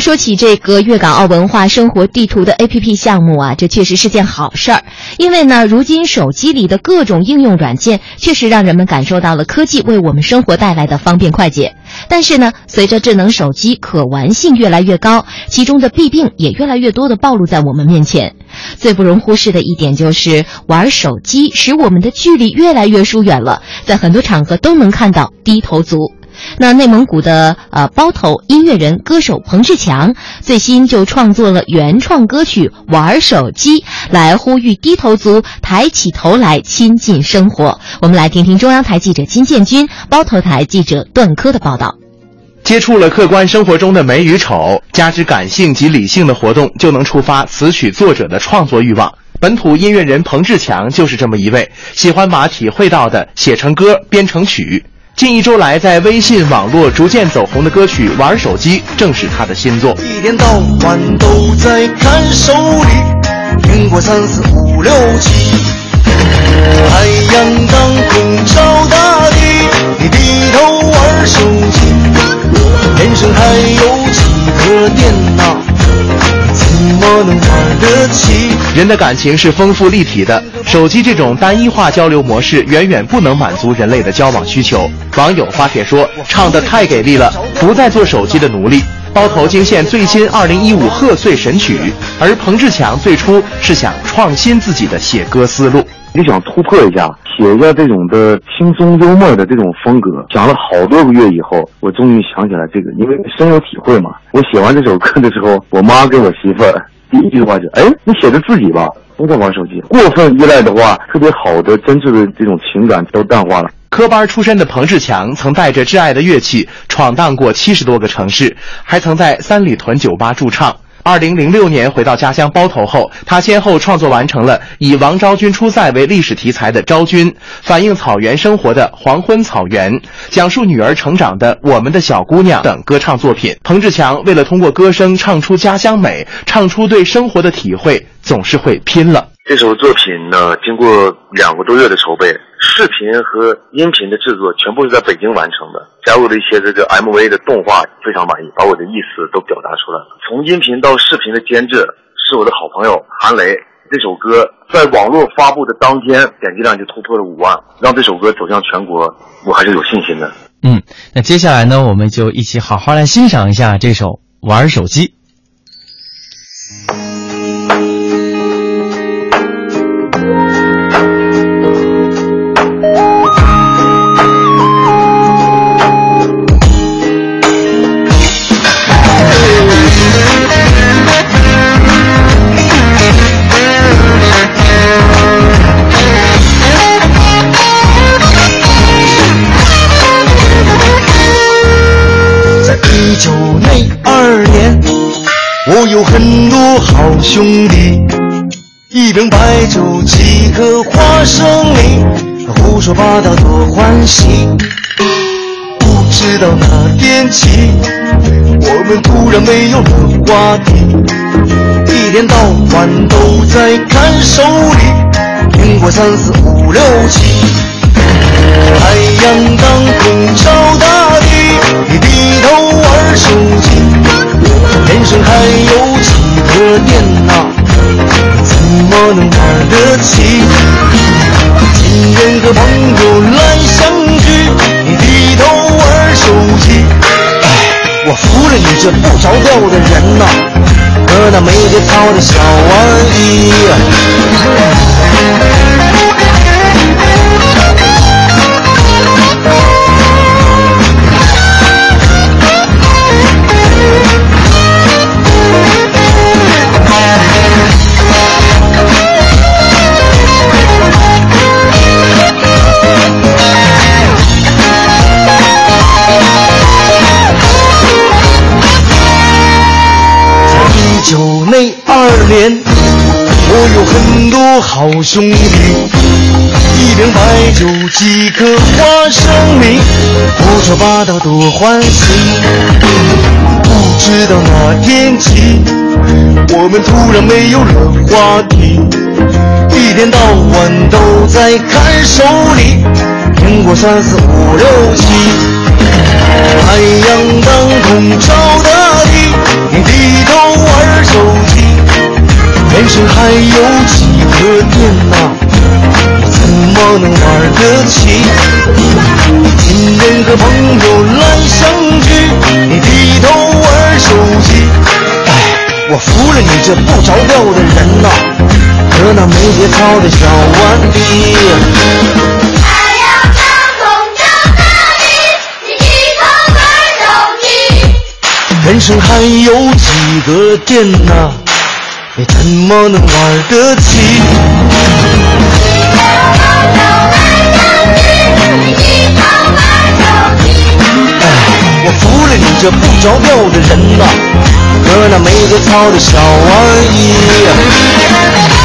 说起这个粤港澳文化生活地图的 APP 项目啊，这确实是件好事儿。因为呢，如今手机里的各种应用软件，确实让人们感受到了科技为我们生活带来的方便快捷。但是呢，随着智能手机可玩性越来越高，其中的弊病也越来越多的暴露在我们面前。最不容忽视的一点就是，玩手机使我们的距离越来越疏远了，在很多场合都能看到低头族。那内蒙古的呃包头音乐人歌手彭志强最新就创作了原创歌曲《玩手机》，来呼吁低头族抬起头来亲近生活。我们来听听中央台记者金建军、包头台记者段科的报道。接触了客观生活中的美与丑，加之感性及理性的活动，就能触发词曲作者的创作欲望。本土音乐人彭志强就是这么一位，喜欢把体会到的写成歌，编成曲。近一周来，在微信网络逐渐走红的歌曲《玩手机》正是他的新作。一天到晚都在看手里，苹果三四五六七，太阳当空照大地，你低头玩手机，天上还有几颗电脑，人的感情是丰富立体的，手机这种单一化交流模式远远不能满足人类的交往需求。网友发帖说：“唱得太给力了，不再做手机的奴隶。”包头惊现最新2015贺岁神曲，而彭志强最初是想创新自己的写歌思路。就想突破一下，写一下这种的轻松幽默的这种风格。想了好多个月以后，我终于想起来这个，因为深有体会嘛。我写完这首歌的时候，我妈给我媳妇儿第一句话就：“哎，你写着自己吧，都在玩手机。”过分依赖的话，特别好的、真挚的这种情感都淡化了。科班出身的彭志强曾带着挚爱的乐器闯荡过七十多个城市，还曾在三里屯酒吧驻唱。二零零六年回到家乡包头后，他先后创作完成了以王昭君出塞为历史题材的《昭君》，反映草原生活的《黄昏草原》，讲述女儿成长的《我们的小姑娘》等歌唱作品。彭志强为了通过歌声唱出家乡美，唱出对生活的体会，总是会拼了。这首作品呢，经过两个多月的筹备，视频和音频的制作全部是在北京完成的，加入了一些这个 MV 的动画，非常满意，把我的意思都表达出来了。从音频到视频的监制是我的好朋友韩雷。这首歌在网络发布的当天，点击量就突破了五万，让这首歌走向全国，我还是有信心的。嗯，那接下来呢，我们就一起好好来欣赏一下这首《玩手机》。九那二年，我有很多好兄弟，一瓶白酒，几颗花生米，胡说八道多欢喜。不知道哪天起，我们突然没有了话题，一天到晚都在看手里，苹果三四五六七。太阳当空照大地，你低头手机，人生还有几个电脑，怎么能玩得起？亲人和朋友来相聚，你低头玩手机。哎，我服了你这不着调的人呐，和那没节操的小玩意。多好兄弟，一瓶白酒，几颗花生米，胡说八道多欢喜。不知道哪天起，我们突然没有了话题，一天到晚都在看手里，苹果三四五六七，太阳当空照个天呐？怎么能玩得起？亲人和朋友来相聚，你低头玩手机。哎，我服了你这不着调的人呐，和那没节操的小顽皮。人生还有几个电呐？你怎么能玩得起？服了你这不着调的人呐和那没节操的小玩意儿